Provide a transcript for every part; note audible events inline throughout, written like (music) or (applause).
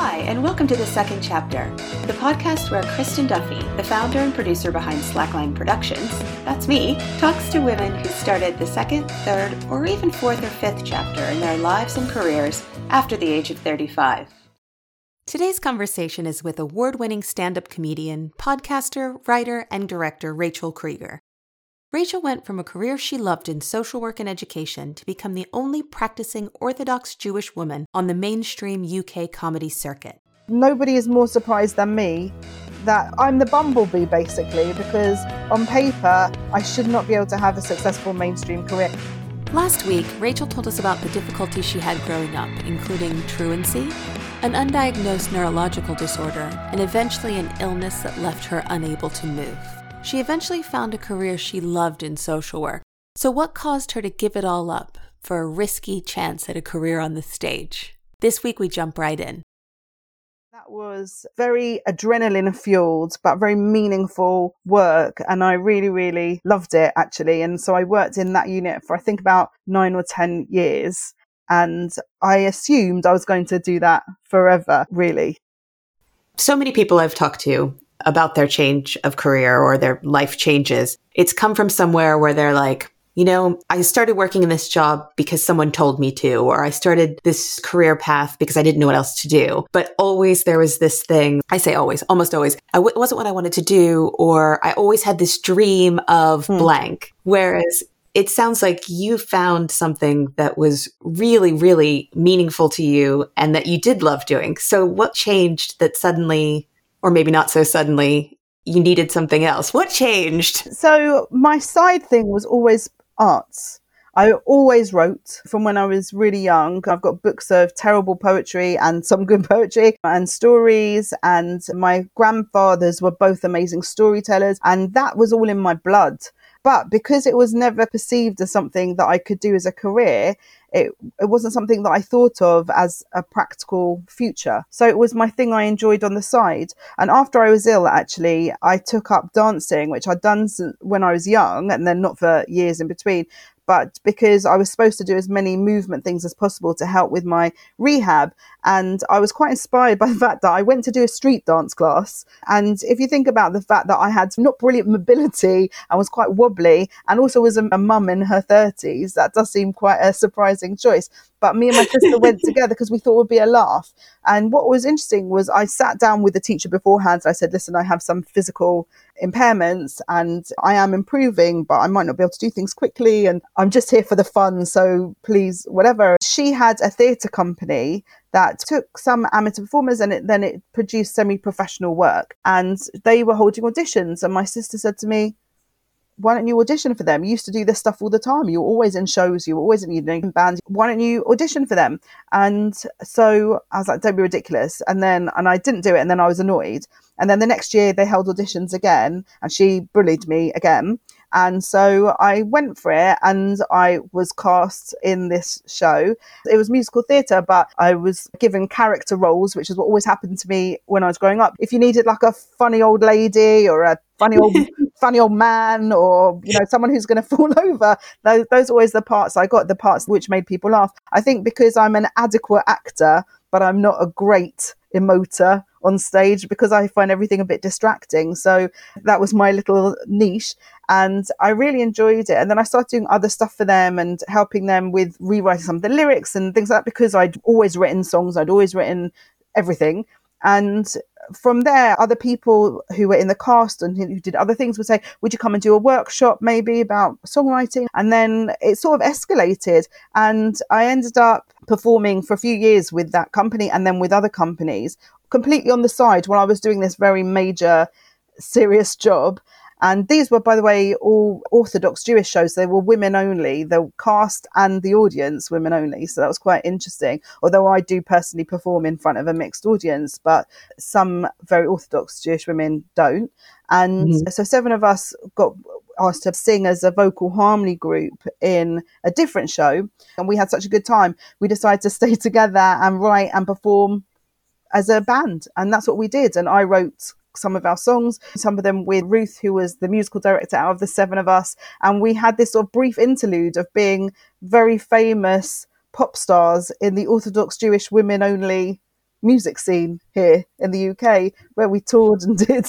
Hi, and welcome to The Second Chapter, the podcast where Kristen Duffy, the founder and producer behind Slackline Productions, that's me, talks to women who started the second, third, or even fourth or fifth chapter in their lives and careers after the age of 35. Today's conversation is with award winning stand up comedian, podcaster, writer, and director Rachel Creeger. Rachel went from a career she loved in social work and education to become the only practicing Orthodox Jewish woman on the mainstream UK comedy circuit. Nobody is more surprised than me that I'm the bumblebee basically because on paper I should not be able to have a successful mainstream career. Last week, Rachel told us about the difficulties she had growing up, including truancy, an undiagnosed neurological disorder, and eventually an illness that left her unable to move. She eventually found a career she loved in social work. So, what caused her to give it all up for a risky chance at a career on the stage? This week, we jump right in. That was very adrenaline fueled, but very meaningful work. And I really, really loved it actually. And so I worked in that unit for I think about nine or 10 years. And I assumed I was going to do that forever, really. So many people I've talked to about their change of career or their life changes, it's come from somewhere where they're like, you know, I started working in this job because someone told me to, or I started this career path because I didn't know what else to do. But always there was this thing. I say always, almost always. it wasn't what I wanted to do, or I always had this dream of hmm. blank. Whereas it sounds like you found something that was really, really meaningful to you and that you did love doing. So what changed that suddenly or maybe not so suddenly, you needed something else. What changed? So, my side thing was always arts. I always wrote from when I was really young. I've got books of terrible poetry and some good (laughs) poetry and stories. And my grandfathers were both amazing storytellers. And that was all in my blood. But because it was never perceived as something that I could do as a career, it, it wasn't something that I thought of as a practical future. So it was my thing I enjoyed on the side. And after I was ill, actually, I took up dancing, which I'd done when I was young and then not for years in between but because I was supposed to do as many movement things as possible to help with my rehab. And I was quite inspired (laughs) by the fact that I went to do a street dance class. And if you think about the fact that I had not brilliant (laughs) mobility and was quite wobbly and also was a, a mum in her 30s, that does seem quite a surprising choice. But me and my sister (laughs) went together because we thought it would be a laugh. And what was interesting was I sat down with the teacher beforehand. I said, listen, I have some physical impairments and I am improving, but I might not be able to do things quickly. And I'm just here for the fun. So please, whatever. She had a theatre company that took some amateur performers and it, then it produced semi professional work. And they were holding auditions. And my sister said to me, why don't you audition for them? You used to do this stuff all the time. You were always in shows. You were always in, know, bands. Why don't you audition for them? And so I was like, don't be ridiculous. And then, and I didn't do it. And then I was annoyed. And then the next year they held auditions again and she bullied me again. And so I went for it and I was cast in this show. It was musical theatre, but I was given character roles, which is what always happened to me when I was growing up. If you needed like a funny old lady or a funny old (laughs) funny old man or you know someone who's going (laughs) to fall over those, those are always the parts i got the parts which made people laugh i think because i'm an adequate actor but i'm not a great emoter on stage because I find everything a bit distracting. So that was my little niche and I really enjoyed it. And then I started doing other stuff for them and helping them with rewriting some of the lyrics and things like that because I'd always written songs, I'd always written everything. And from there, other people who were in the cast and who did other things would say, Would you come and do a workshop maybe about songwriting? And then it sort of escalated. And I ended up performing for a few years with that company and then with other companies completely on the side while I was doing this very major, serious job. And these were, by the way, all Orthodox Jewish shows. They were women only, the cast and the audience women only. So that was quite interesting. Although I do personally perform in front of a mixed audience, but some very Orthodox Jewish women don't. And mm-hmm. so seven of us got asked to sing as a vocal harmony group in a different show. And we had such a good time. We decided to (laughs) stay together and write and perform as a band. And that's what we did. And I wrote some of our songs, some of them with Ruth, who was the musical director out of the seven of us. And we had this sort of brief interlude of being very famous pop stars in the Orthodox Jewish women only music scene here in the UK where we toured and (laughs) did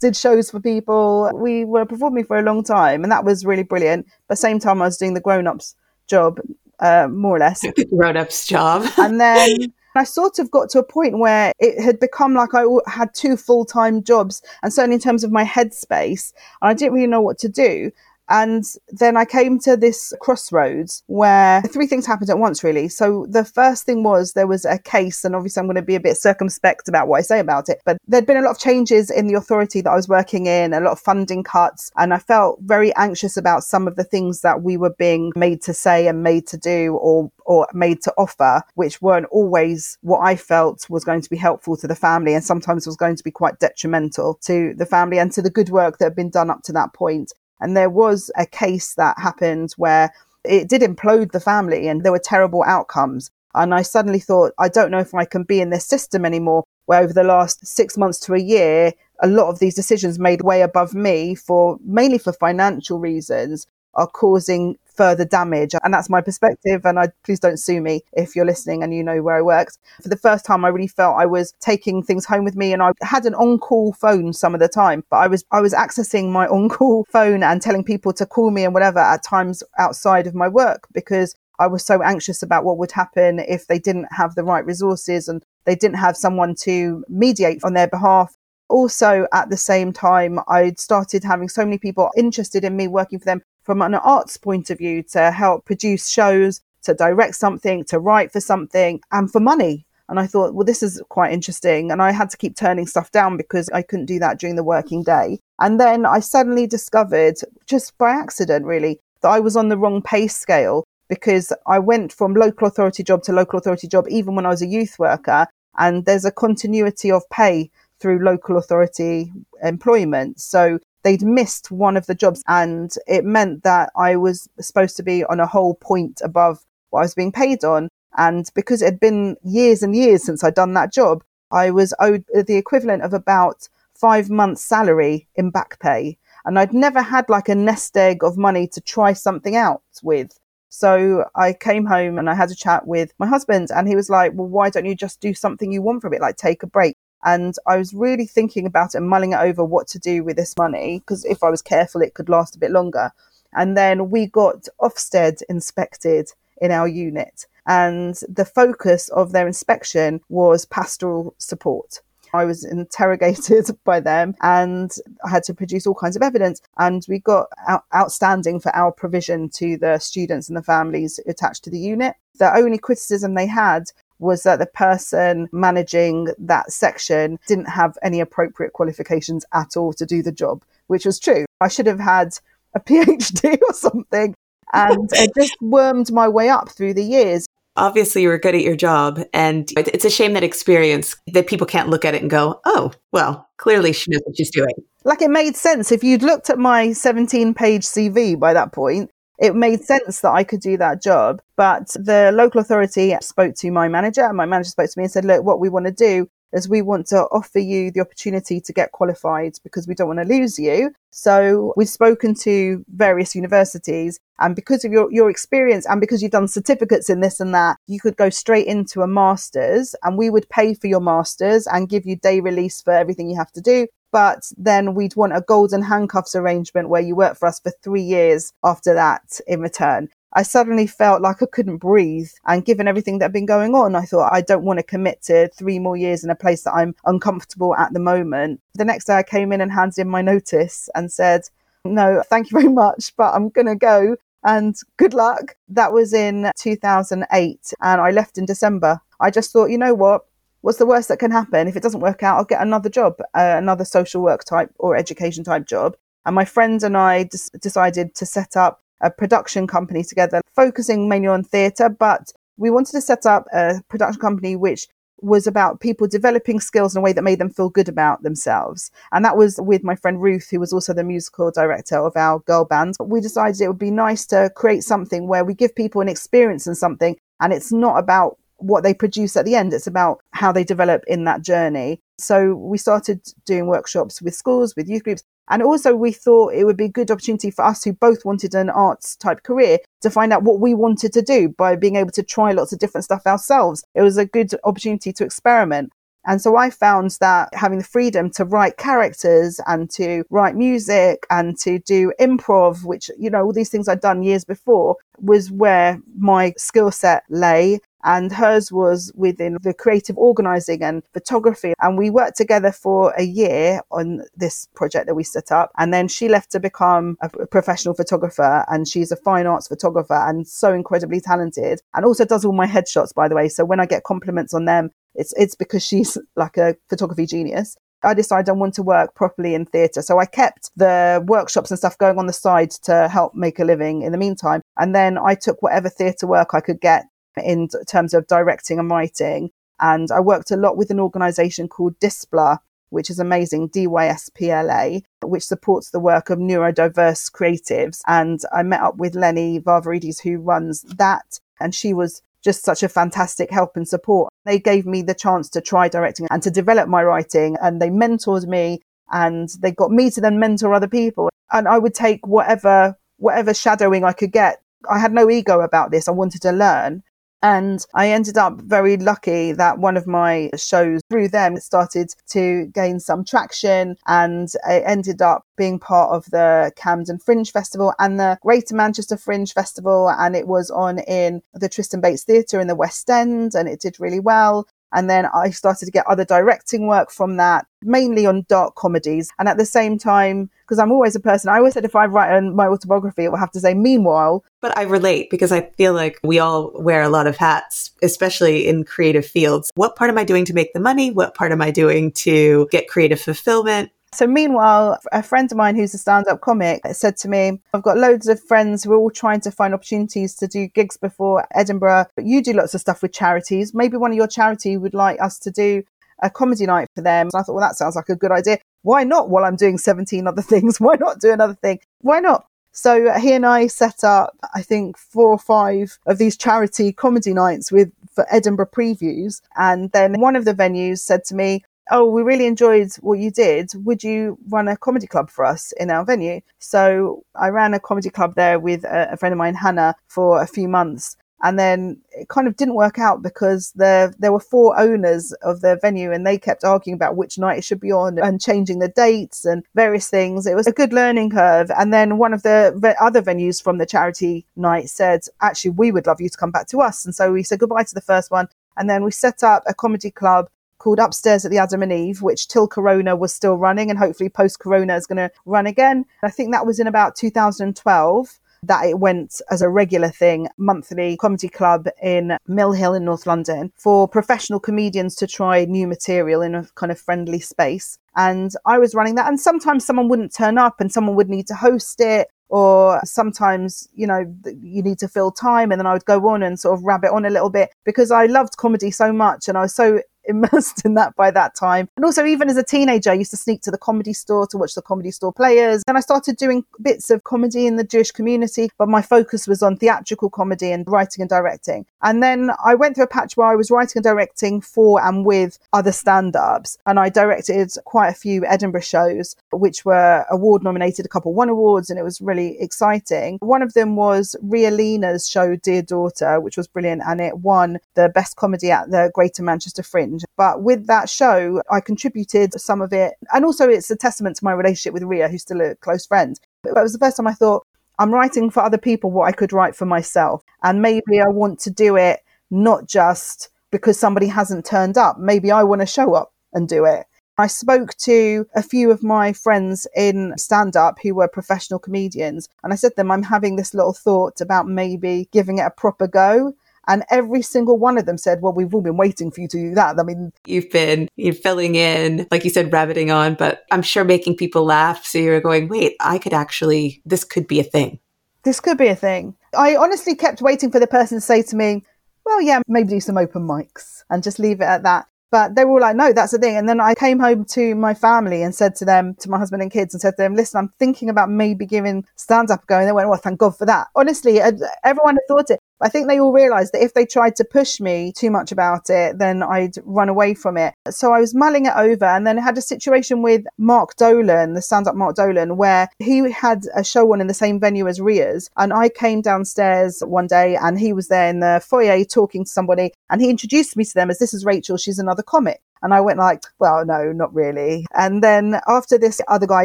did shows for people. We were performing for a long time and that was really brilliant. But same time I was doing the grown-ups job uh, more or less. (laughs) grown-ups job. and then (laughs) I sort of got to a point where it had become like I had two full time jobs, and certainly in terms of my headspace, and I didn't really know what to do. And then I came to this crossroads where three things happened at once, really. So the first thing was there was a case, and obviously I'm going to be a bit circumspect about what I say about it, but there'd been a lot of changes in the authority that I was working in, a lot of funding cuts, and I felt very anxious about some of the things that we were being made to say and made to do or or made to offer, which weren't always what I felt was going to be helpful to the family and sometimes was going to be quite detrimental to the family and to the good work that had been done up to that point. And there was a case that happened where it did implode the family and there were terrible outcomes. And I suddenly thought, I don't know if I can be in this system anymore, where over the last six months to a year, a lot of these decisions made way above me for mainly for financial reasons are causing further damage. And that's my perspective. And I please don't sue me if you're listening and you know where I worked. For the first time, I really felt I was taking things home with me and I had an on-call phone some of the time, but I was, I was accessing my on-call (laughs) phone and telling people to call me and whatever at times outside of my work because I was so anxious about what would happen if they didn't have the right resources and they didn't have someone to mediate on their behalf also at the same time i'd started having so many people interested in me working for them from an arts point of view to help produce shows, to direct something, to write for something, and for money. And I thought, well, this is quite interesting. And I had to keep turning stuff down because I couldn't do that during the working day. And then I suddenly discovered, just by accident, really, that I was on the wrong pay scale because I went from local authority job to local authority job, even when I was a youth worker. And there's a continuity of pay through local authority employment. So they'd missed one of the jobs and it meant that I was supposed to be on a whole point above what I was being paid on. And because it had been years and years since I'd done that job, I was owed the equivalent of about five months salary in back pay. And I'd never had like a nest egg of money to try something out with. So I came home and I had a chat with my husband and he was like, well, why don't you just do something you want from it? Like take a break. And I was really thinking about it and mulling it over what to do with this money because if I was careful, it could last a bit longer. And then we got Ofsted inspected in our unit, and the focus of their inspection was pastoral support. I was interrogated (laughs) by them and I had to produce all kinds of evidence. And we got out- outstanding for our provision to the students and the families attached to the unit. The only criticism they had was that the person managing that section didn't have any appropriate qualifications at all to do the job, which was true. I should have had a (laughs) PhD or something. And I just wormed my way up through the years. Obviously, you were good at your job. And it's a shame that experience that people can't look at it and go, oh, well, clearly she knows what she's doing. Like it made sense. If you'd looked at my 17 page CV by that point, it made sense that I could do that job. But the local authority spoke to my manager, and my manager spoke to me and said, Look, what we want to do is we want to offer you the opportunity to get qualified because we don't want to lose you. So we've spoken to various universities and because of your, your experience and because you've done certificates in this and that, you could go straight into a master's and we would pay for your master's and give you day release for everything you have to do but then we'd want a golden handcuffs arrangement where you work for us for three years after that in return. I suddenly felt like I couldn't breathe. And given everything that had been going on, I thought I don't want to commit to three more years in a place that I'm uncomfortable at the moment. The next day I came in and handed in my notice and said, no, thank you very much, but I'm going to go and good luck. That was in 2008 and I left in December. I just thought, you know what? What's the worst that can happen? If it doesn't work out, I'll get another job, uh, another social work type or education type job. And my friend and I decided to set up a production company together, focusing mainly on theatre, but we wanted to set up a production company which was about people developing skills in a way that made them feel good about themselves. And that was with my friend Ruth, who was also the musical director of our girl band. We decided it would be nice to create something where we give people an experience in something and it's not about what they produce at the end. It's about how they develop in that journey. So we started doing workshops with schools, with youth groups, And also, we thought it would be a good opportunity for us who both wanted an arts type career to find out what we wanted to do by being able to try lots of different stuff ourselves. It was a good opportunity to experiment. And so I found that having the freedom to write characters and to write music and to do improv, which, you know, all these things I'd done years before, was where my skill set lay and hers was within the creative organizing and photography. And we worked together for a year on this project that we set up. And then she left to become a professional photographer and she's a fine arts photographer and so incredibly talented and also does all my headshots, by the way. So when I get compliments on them, it's, it's because she's (laughs) like a photography genius. I decided I want to work properly in theatre. So I kept the workshops and stuff going on the side to help make a living in the meantime. And then I took whatever theatre work I could get in terms of directing and writing. And I worked a lot with an organization called DYSPLA, which is amazing, DYSPLA, which supports the work of neurodiverse creatives. And I met up with Lenny Varvaridis, who runs that. And she was just such a fantastic help and support. They gave me the chance to try directing and to develop my writing. And they mentored me and they got me to then mentor other people. And I would take whatever, whatever shadowing I could get. I had no ego about this. I wanted to learn. And I ended up very lucky that one of my shows through them started to gain some traction and it ended up being part of the Camden Fringe Festival and the Greater Manchester Fringe Festival. And it was on in the Tristan Bates Theatre in the West End and it did really well. And then I started to get other directing work from that, mainly on dark comedies. And at the same time, because I'm always a person, I always said if I write my autobiography, it will have to say meanwhile. But I relate because I feel like we all wear a lot of hats, especially in creative fields. What part am I doing to make the money? What part am I doing to get creative fulfillment? So, meanwhile, a friend of mine who's a stand up comic said to me, I've got loads of friends who are all trying to find opportunities to do gigs before Edinburgh, but you do lots of stuff with charities. Maybe one of your charity would like us to do a comedy night for them. And I thought, well, that sounds like a good idea. Why not while I'm doing 17 other (laughs) things? Why not do another thing? Why not? So uh, he and I set up, I think, four or five of these charity comedy nights with for Edinburgh previews. And then one of the venues said to me, oh, we really enjoyed what you did. Would you run a comedy club for us in our venue? So I ran a comedy club there with a, a friend of mine, Hannah, for a few months. And then it kind of didn't work out because there there were four owners of the venue and they kept arguing about which night it should be on and changing the dates and various things. It was a good learning curve. And then one of the other venues from the charity night said, actually, we would love you to come back to us. And so we said goodbye to the first one. And then we set up a comedy club called Upstairs at the Adam and Eve, which till Corona was still running and hopefully post Corona is going to run again. I think that was in about 2012 that it went as a regular thing, monthly comedy club in Mill Hill in North London for professional comedians to try new material in a kind of friendly space. And I was running that. And sometimes someone wouldn't turn up and someone would need to host it or sometimes you know you need to fill time and then i would go on and sort of rabbit on a little bit because i loved comedy so much and i was so immersed in that by that time. And also, even as a teenager, I used to sneak to the comedy store to watch the comedy store players. And I started doing bits of comedy in the Jewish community, but my focus was on theatrical comedy and writing and directing. And then I went through a patch where I was writing and directing for and with other stand ups. And I directed quite a few Edinburgh shows, which were award nominated, a couple won awards, and it was really exciting. One of them was Ria Lina's show, Dear Daughter, which was brilliant. And it won the best comedy at the Greater Manchester Fringe. But with that show, I contributed some of it. And also, it's a testament to my relationship with Ria, who's still a close friend. But it was the first time I thought, I'm writing for other people what I could write for myself. And maybe I want to do it not just because somebody hasn't turned up. Maybe I want to show up and do it. I spoke to a few of my friends in stand up who were professional comedians, and I said to them, I'm having this little thought about maybe giving it a proper go. And every single one of them said, well, we've all been waiting for you to do that. I mean, you've been you're filling in, like you said, rabbiting on, but I'm sure making people laugh. So you're going, wait, I could actually, this could be a thing. This could be a thing. I honestly kept waiting for the person to say to me, well, yeah, maybe do some open mics and just leave it at that. But they were all like, no, that's the thing. And then I came home to my family and said to them, to my husband and kids, and said to them, listen, I'm thinking about maybe giving stand up a go. And they went, well, thank God for that. Honestly, uh, everyone had thought it. I think they all realized that if they tried to push me too much about it, then I'd run away from it. So I was mulling it over and then I had a situation with Mark Dolan, the stand up Mark Dolan, where he had a show on in the same venue as Ria's. And I came downstairs one day and he was there in the foyer talking to somebody and he introduced me to them as this is Rachel, she's another comic. And I went like, well, no, not really. And then after this other guy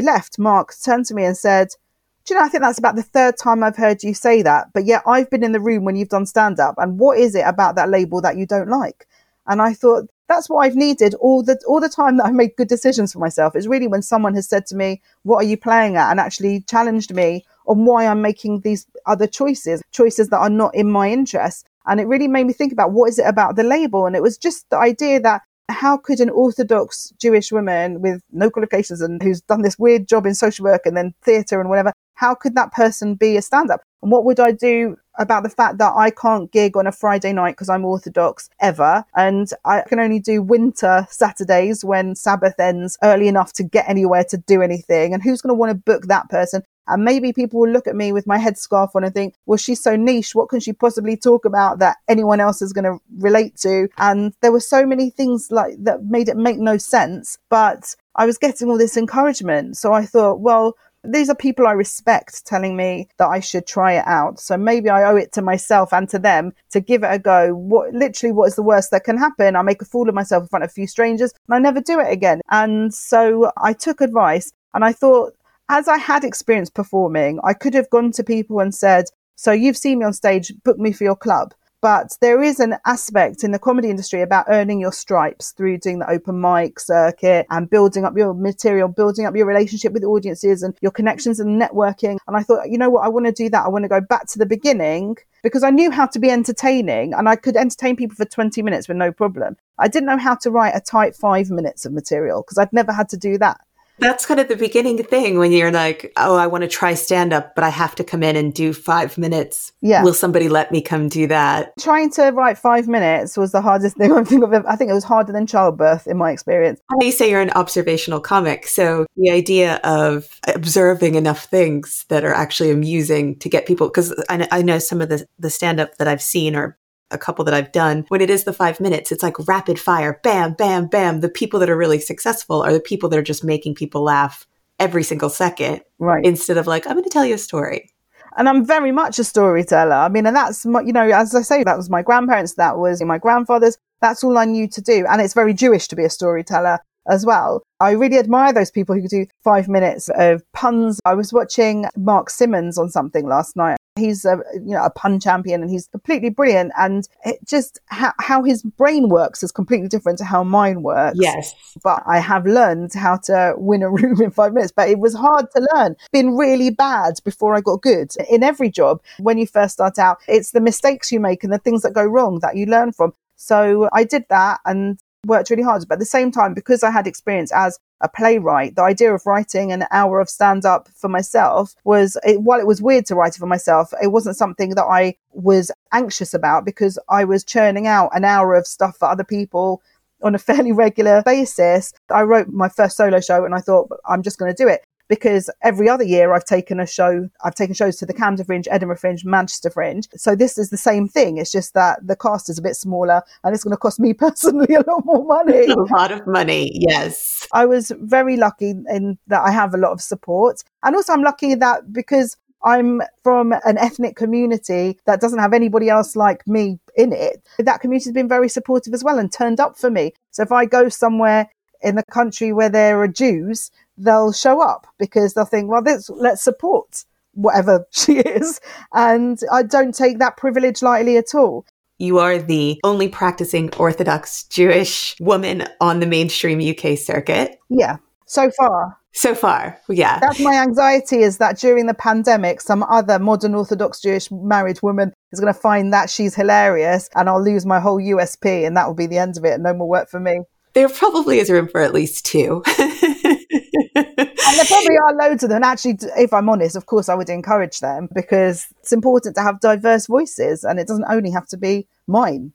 left, Mark turned to me and said, do you know, I think that's about the third time I've heard you say that. But yet I've been in the room when you've done stand up. And what is it about that label that you don't like? And I thought that's what I've needed all the all the time that I've made good decisions for myself. It's really when someone has said to me, "What are you playing at?" and actually challenged me on why I'm making these other choices, choices that are not in my interest. And it really made me think about what is it about the label? And it was just the idea that how could an Orthodox Jewish woman with no qualifications and who's done this weird job in social work and then theatre and whatever, how could that person be a stand up? And what would I do about the fact that I can't gig on a Friday night because I'm Orthodox ever? And I can only do winter Saturdays when Sabbath ends early enough to get anywhere to do anything. And who's going to want to book that person? And maybe people will look at me with my headscarf on and think, well, she's so niche. What can she possibly talk about that anyone else is going to relate to? And there were so many things like that made it make no sense. But I was getting all this encouragement. So I thought, well, these are people I respect telling me that I should try it out. So maybe I owe it to myself and to them to give it a go. What literally what is the worst that can happen? I make a fool of myself in front of a few strangers and I never do it again. And so I took advice and I thought as I had experience performing, I could have gone to people and said, so you've seen me on stage, book me for your club. But there is an aspect in the comedy industry about earning your stripes through doing the open mic circuit and building up your material, building up your relationship with audiences and your connections and networking. And I thought, you know what, I want to do that. I want to go back to the beginning because I knew how to be entertaining and I could entertain people for 20 minutes with no problem. I didn't know how to write a tight five minutes of material because I'd never had to do that. That's kind of the beginning thing when you're like, oh, I want to try stand up, but I have to come in and do five minutes. Yeah. Will somebody let me come do that? Trying to write five minutes was the hardest thing (laughs) I think of. I think it was harder than childbirth in my experience. You say you're an observational comic. So the idea of observing enough things that are actually amusing to get people, because I, I know some of the, the stand up that I've seen or a couple that I've done, when it is the five minutes, it's like rapid fire, bam, bam, bam. The people that are really successful are the people that are just making people laugh every single second. Right. Instead of like, I'm going to tell you a story. And I'm very much a storyteller. I mean, and that's, my, you know, as I say, that was my grandparents, that was my grandfather's. That's all I knew to do. And it's very Jewish to be a storyteller as well. I really admire those people who do five minutes of puns. I was watching Mark Simmons on something last night He's a you know a pun champion and he's completely brilliant. And it just how, how his brain works is completely different to how mine works. Yes. But I have learned how to win a (laughs) room in five minutes. But it was hard to learn. Been really bad before I got good. In every job, when you first start out, it's the mistakes you make and the things that go wrong that you learn from. So I did that and worked really hard. But at the same time, because I had experience as a playwright, the idea of writing an hour of stand up for myself was, it, while it was weird to write it for myself, it wasn't something that I was anxious about because I was churning out an hour of stuff for other people on a (laughs) fairly regular basis. I wrote my first solo show and I thought, I'm just going to do it because every other year I've taken a show, I've taken shows to the Camden Fringe, Edinburgh Fringe, Manchester Fringe. So this is the same thing. It's just that the cast is a bit smaller and it's going to cost me (laughs) personally a lot more money. A lot of money, yes. I was very lucky in that I have a lot of support. And also I'm lucky that because I'm from an ethnic community that doesn't have anybody else like me in it. That community has been very supportive as well and turned up for me. So if I go somewhere in the country where there are Jews, they'll show up because they'll think, well, this, let's support whatever (laughs) she is. And I don't take that privilege lightly at all. You are the only practicing Orthodox Jewish woman on the mainstream UK circuit. Yeah, so far. So far, yeah. That's my anxiety is that during the pandemic, some other modern Orthodox Jewish married woman is going to find that she's hilarious and I'll lose my whole USP and that will be the end of it. And no more work for me. There probably is room for at least two. (laughs) and there probably are loads of them. And actually, if I'm honest, of course, I would encourage them because it's important to have diverse voices and it doesn't only have to be mine.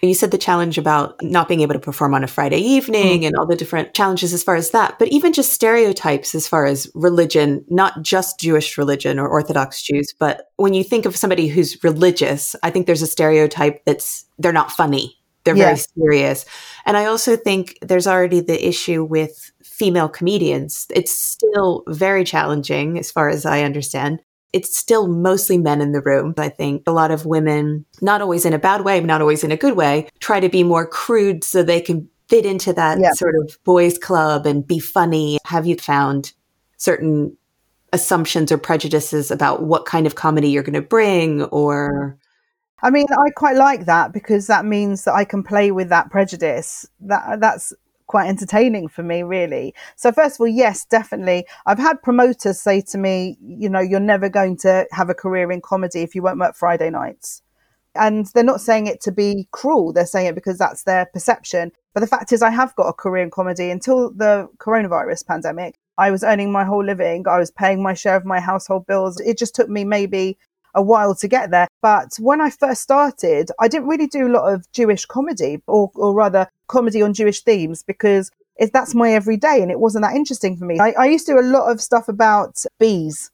You said the challenge about not being able to perform on a Friday evening mm. and all the different challenges as far as that, but even just stereotypes as far as religion, not just Jewish religion or Orthodox Jews, but when you think of somebody who's religious, I think there's a stereotype that's they're not funny. They're very serious. And I also think there's already the issue with female comedians. It's still very challenging as far as I understand it's still mostly men in the room. I think a lot of women, not always in a bad way, not always in a good way, try to be more crude so they can fit into that yeah. sort of boys club and be funny. Have you found certain assumptions or prejudices about what kind of comedy you're going to bring or I mean, I quite like that because that means that I can play with that prejudice. That that's quite entertaining for me, really. So, first of all, yes, definitely. I've had promoters say to me, you know, you're never going to have a career in comedy if you won't work Friday nights. And they're not saying it to be cruel, they're saying it because that's their perception. But the fact is, I have got a career in comedy until the coronavirus pandemic. I was earning my whole living. I was paying my share of my household bills. It just took me maybe a while to get there. But when I first started, I didn't really do a lot of Jewish comedy or, or rather comedy on Jewish themes because it, that's my everyday and it wasn't that interesting for me. I, I used to do a lot of stuff about bees,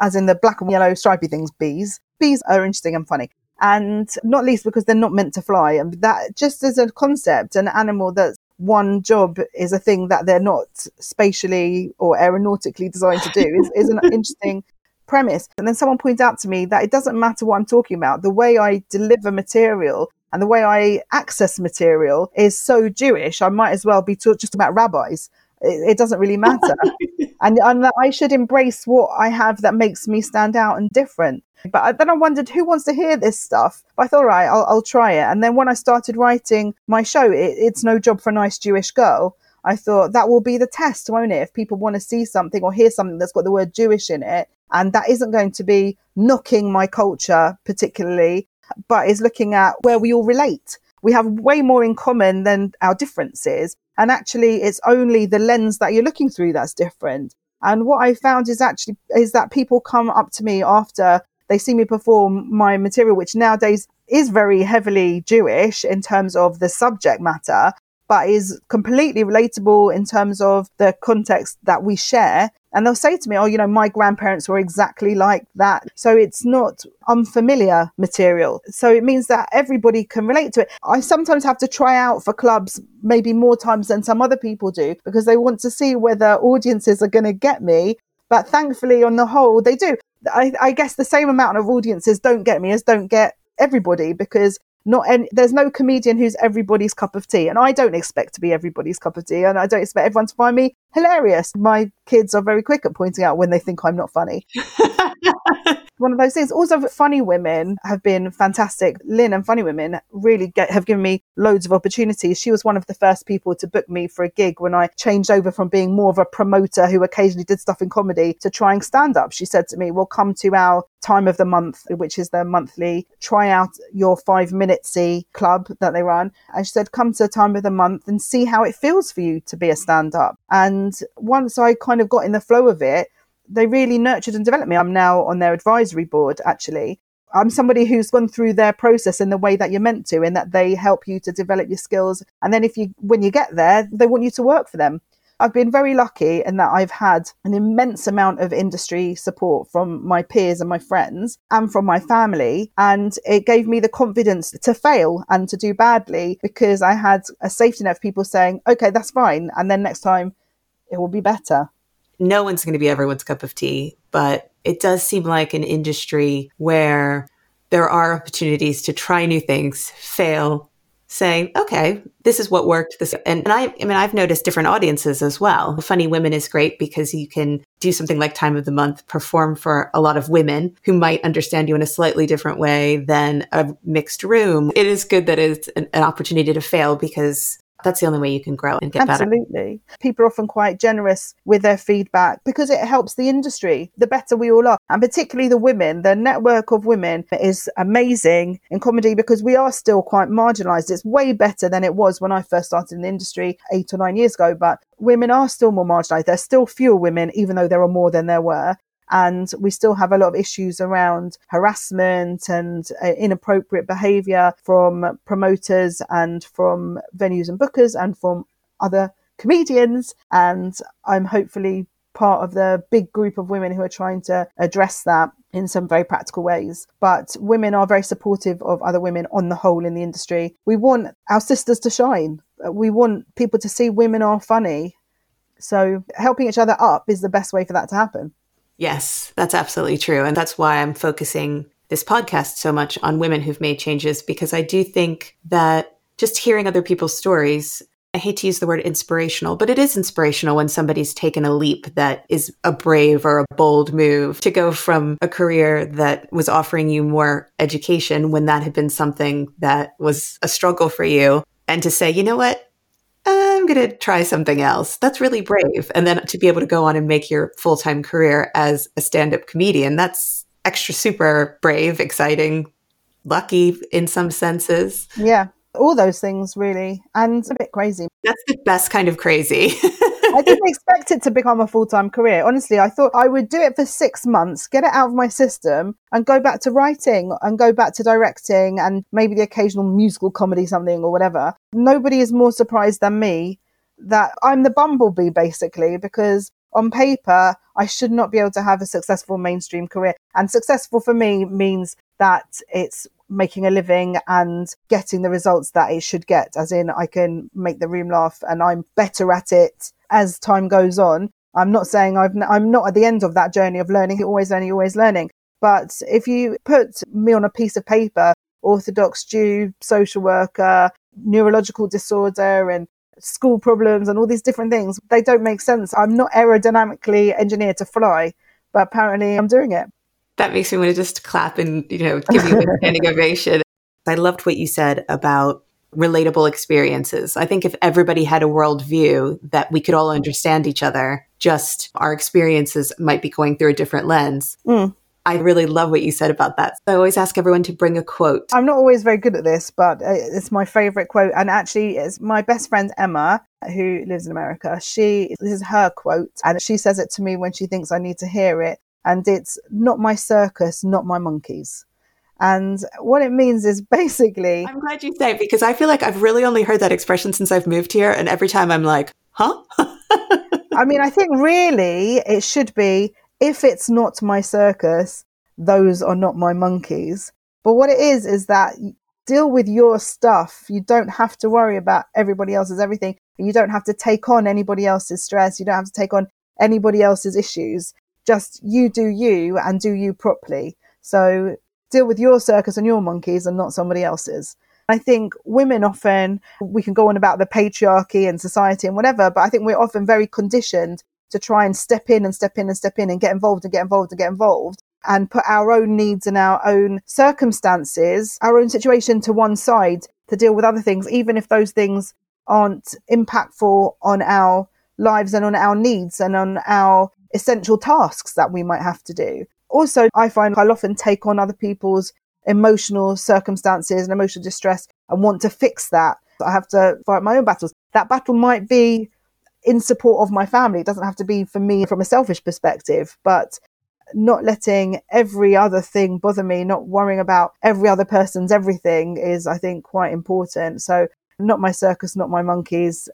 as in the black and yellow stripy things, bees. Bees are interesting and funny. And not least because they're not meant to fly. And that just as a concept, an animal that's one job is a thing that they're not spatially or aeronautically designed to do is, is an (laughs) interesting premise. And then someone points out to me that it doesn't matter what I'm talking about. The way I deliver material and the way I access material is so Jewish. I might as well be talk- just about rabbis. It, it doesn't really matter. (laughs) and, and that I should embrace what I have that makes me stand out and different. But then I wondered who wants to hear this stuff. But I thought, all right, I'll, I'll try it. And then when I started writing my show, it, it's no job for a nice Jewish girl. I thought that will be the test, won't it? If people want to see something or hear something that's got the word Jewish in it, and that isn't going to be knocking my culture particularly, but is looking at where we all relate. We have way more in common than our differences. And actually, it's only the lens that you're looking through that's different. And what I found is actually, is that people come up to me after they see me perform my material, which nowadays is very heavily Jewish in terms of the subject matter, but is completely relatable in terms of the context that we share. And they'll say to me, Oh, you know, my grandparents were exactly like that. So it's not unfamiliar material. So it means that everybody can relate to it. I sometimes have to try out for clubs maybe more times than some other people do because they want to see whether audiences are going to get me. But thankfully, on the whole, they do. I, I guess the same amount of audiences don't get me as don't get everybody because not any, there's no comedian who's everybody's cup of tea and i don't expect to be everybody's cup of tea and i don't expect everyone to find me hilarious. My kids are very quick at pointing out when they think i'm not funny (laughs) one of those things. Also, funny women have been fantastic. Lynne and Funny Women really get, have given me loads of opportunities. She was one of the first people to book me for a gig when I changed over from being more of a promoter who occasionally did stuff in comedy to trying stand up. She said to me, Well, come to our time of the month, which is their monthly try out your five minutesy club that they run. And she said, Come to the time of the month and see how it feels for you to be a stand up. And once I kind of got in the flow of it, they really nurtured and developed me. I'm now on their advisory board, actually. I'm somebody who's gone through their process in the way that you're meant to, in that they help you to develop your skills. And then if you, when you get there, they want you to work for them. I've been very lucky in that I've had an immense amount of industry support from my peers and my friends and from my family. And it gave me the confidence to fail and to do badly because I had a safety net of people saying, okay, that's fine. And then next time it will be better no one's going to be everyone's cup of tea, but it does seem like an industry where there are opportunities to try new things, fail, say, okay, this is what worked. This and, and I, I mean, I've noticed different audiences as well. Funny Women is great because you can do something like Time of the Month, perform for a lot of women who might understand you in a slightly different way than a mixed room. It is good that it's an, an opportunity to fail because that's the only way you can grow and get Absolutely. better. Absolutely. People are often quite generous with their feedback because it helps the industry. The better we all are. And particularly the women, the network of women is amazing in comedy because we are still quite marginalized. It's way better than it was when I first started in the industry eight or nine years ago, but women are still more marginalized. There's still fewer women, even though there are more than there were. And we still have a lot of issues around harassment and uh, inappropriate behavior from promoters and from venues and bookers and from other comedians. And I'm hopefully part of the big group of women who are trying to address that in some very practical ways. But women are very supportive of other women on the whole in the industry. We want our sisters to shine. We want people to see women are funny. So helping each other up is the best way for that to happen. Yes, that's absolutely true. And that's why I'm focusing this podcast so much on women who've made changes because I do think that just hearing other people's stories I hate to use the word inspirational, but it is inspirational when somebody's taken a leap that is a brave or a bold move to go from a career that was offering you more education when that had been something that was a struggle for you and to say, you know what? I'm going to try something else. That's really brave. And then to be able to go on and make your full time career as a stand up comedian, that's extra super brave, exciting, lucky in some senses. Yeah all those things really and it's a bit crazy that's the best kind of crazy (laughs) i didn't expect it to become a full-time career. Honestly i thought i would do it for six months get it out of my system and go back to writing and go back to directing and maybe the occasional musical comedy something or whatever. Nobody is more surprised than me that i'm the bumblebee basically because on paper i should not be able to have a successful mainstream career. And successful for me means that it's making a living and getting the results that it should get, as in I can make the room laugh and I'm better at it as time goes on. I'm not saying I've, I'm not at the end of that journey of learning, always learning, always learning. But if you put me on a piece of paper, Orthodox Jew, social worker, neurological disorder, and school problems, and all these different things, they don't make sense. I'm not aerodynamically engineered to fly, but apparently I'm doing it that makes me want to just clap and you know give you a standing (laughs) ovation. I loved what you said about relatable experiences. I think if everybody had a worldview that we could all understand each other, just our experiences might be going through a different lens. Mm. I really love what you said about that. I always ask everyone to bring a quote. I'm not always very good at this, but uh, it's my favorite quote. And actually, it's my best friend Emma, who lives in America. She, this is her quote, and she says it to me when she thinks I need to hear it and it's not my circus, not my monkeys. And what it means is basically. I'm glad you say it because I feel like I've really only heard that expression since I've moved here. And every time I'm like, huh? (laughs) I mean, I think really it should be if it's not my circus, those are not my monkeys. But what it is, is that deal with your stuff. You don't have to worry about everybody else's everything. You don't have to take on anybody else's stress. You don't have to take on anybody else's issues just you do you and do you properly. So deal with your circus and your monkeys and not somebody else's. I think women often, we can go on about the patriarchy and society and whatever, but I think we're often very conditioned to try and step in and step in and step in and get involved and get involved and get involved and put our own needs and our own circumstances, our own situation to one side to deal with other things, even if those things aren't impactful on our lives and on our needs and on our essential tasks that we might have to do. Also, I find I'll often take on other people's emotional circumstances and emotional distress and want to fix that. I have to fight my own battles. That battle might be in support of my family. It doesn't have to be for me from a selfish perspective, but not letting every other thing bother me, not worrying about every other person's everything is, I think, quite important. So, not my circus, not my monkeys.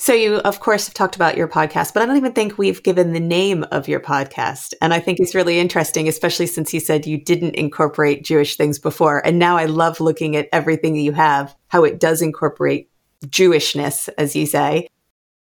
So you, of course, have talked about your podcast, but I don't even think we've given the name of your podcast. And I think it's really interesting, especially since you said you didn't incorporate Jewish things before. And now I love looking at everything that you have, how it does incorporate Jewishness, as you say.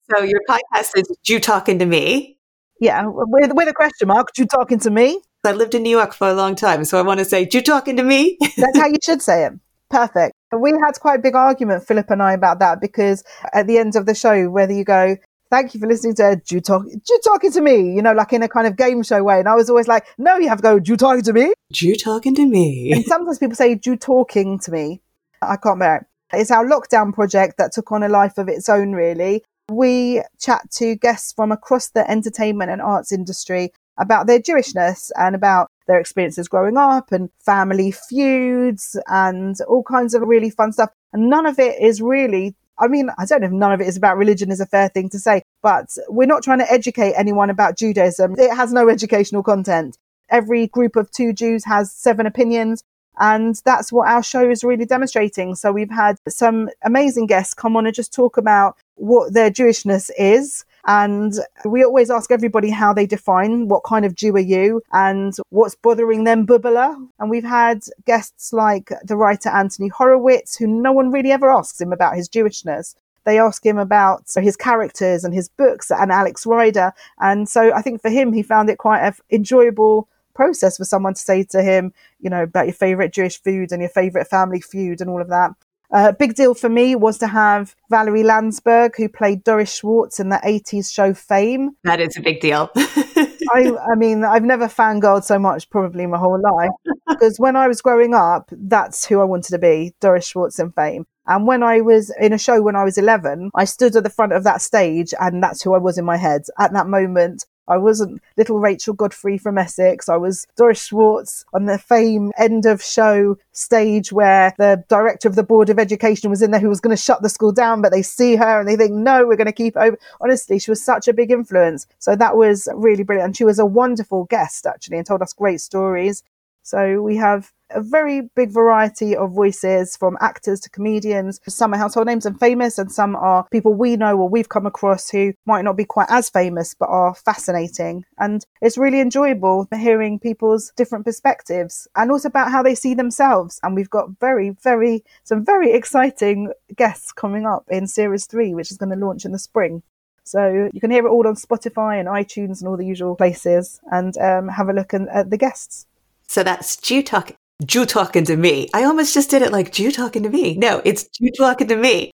So your podcast is Jew Talking to Me. Yeah, with, with a question mark, Jew Talking to Me. I lived in New York for a long time, so I want to say Jew Talking to Me. That's how you should say it. Perfect. We had quite a big argument, Philip and I, about that because at the end of the show, whether you go, thank you for listening to you talk, you talking to me, you know, like in a kind of game show way. And I was always like, no, you have to go, you talking to me? You talking to me. And sometimes people say, you talking to me. I can't bear it. It's our lockdown project that took on a life of its own, really. We chat to guests from across the entertainment and arts industry about their Jewishness and about their experiences growing up and family feuds and all kinds of really fun stuff. And none of it is really I mean, I don't know if none of it is about religion is a fair thing to say, but we're not trying to educate anyone about Judaism. It has no educational content. Every group of two Jews has seven opinions. And that's what our show is really demonstrating. So we've had some amazing guests come on and just talk about what their Jewishness is. And we always ask everybody how they define what kind of Jew are you and what's bothering them, bubbeleh. And we've had guests like the writer Anthony Horowitz, who no one really ever asks him about his Jewishness. They ask him about his characters and his books and Alex Rider. And so I think for him, he found it quite an enjoyable process for someone to say to him, you know, about your favorite Jewish food and your favorite family feud and all of that. A uh, big deal for me was to have Valerie Landsburg, who played Doris Schwartz in the 80s show Fame. That is a big deal. (laughs) I, I, mean, I've never fangirled so much probably my whole life because when I was growing up, that's who I wanted to be Doris Schwartz in Fame. And when I was in a show when I was 11, I stood at the front of that stage and that's who I was in my head. At that moment, I wasn't little Rachel Godfrey from Essex. I was Doris Schwartz on the fame end of show stage where the director of the Board of Education was in there who was going to shut the school down, but they see her and they think, no, we're going to keep over. Honestly, she was such a big influence. So that was really brilliant. And she was a wonderful guest, actually, and told us great stories. So we have a very big variety of voices from actors to comedians. Some are household names and famous, and some are people we know or we've come across who might not be quite as famous but are fascinating. And it's really enjoyable hearing people's different perspectives and also about how they see themselves. And we've got very, very, some very exciting guests coming up in series three, which is going to launch in the spring. So you can hear it all on Spotify and iTunes and all the usual places and um, have a look at the guests. So that's Jew Talk Jew talking to me. I almost just did it like Jew talking to me. No, it's Jew talking to me.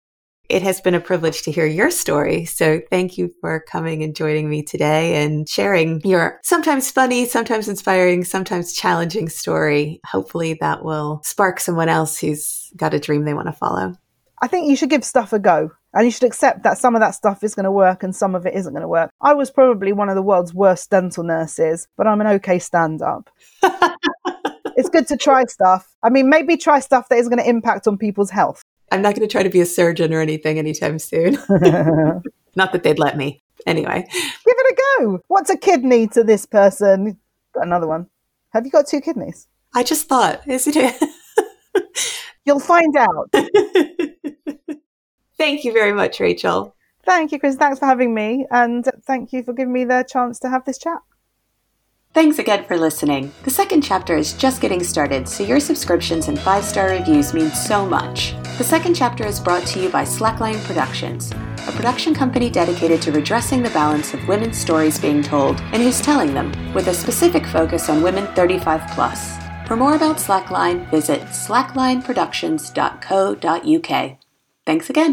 It has been a privilege to hear your story. So thank you for coming and joining me today and sharing your sometimes funny, sometimes inspiring, sometimes challenging story. Hopefully that will spark someone else who's got a dream they want to follow. I think you should give stuff a go and you should accept that some of that stuff is going to work and some of it isn't going to work. I was probably one of the world's worst dental nurses, but I'm an okay stand up. (laughs) it's good to try stuff. I mean, maybe try stuff that is going to impact on people's health. I'm not going to try to be a surgeon or anything anytime soon. (laughs) not that they'd let me. Anyway, give it a go. What's a kidney to this person? Got another one. Have you got two kidneys? I just thought, is it? (laughs) You'll find out. (laughs) thank you very much, Rachel. Thank you, Chris. Thanks for having me. And thank you for giving me the chance to have this chat. Thanks again for listening. The second chapter is just getting started, so your subscriptions and five star reviews mean so much. The second chapter is brought to you by Slackline Productions, a production company dedicated to redressing the balance of women's stories being told and who's telling them, with a specific focus on women 35 plus. For more about Slackline, visit slacklineproductions.co.uk. Thanks again.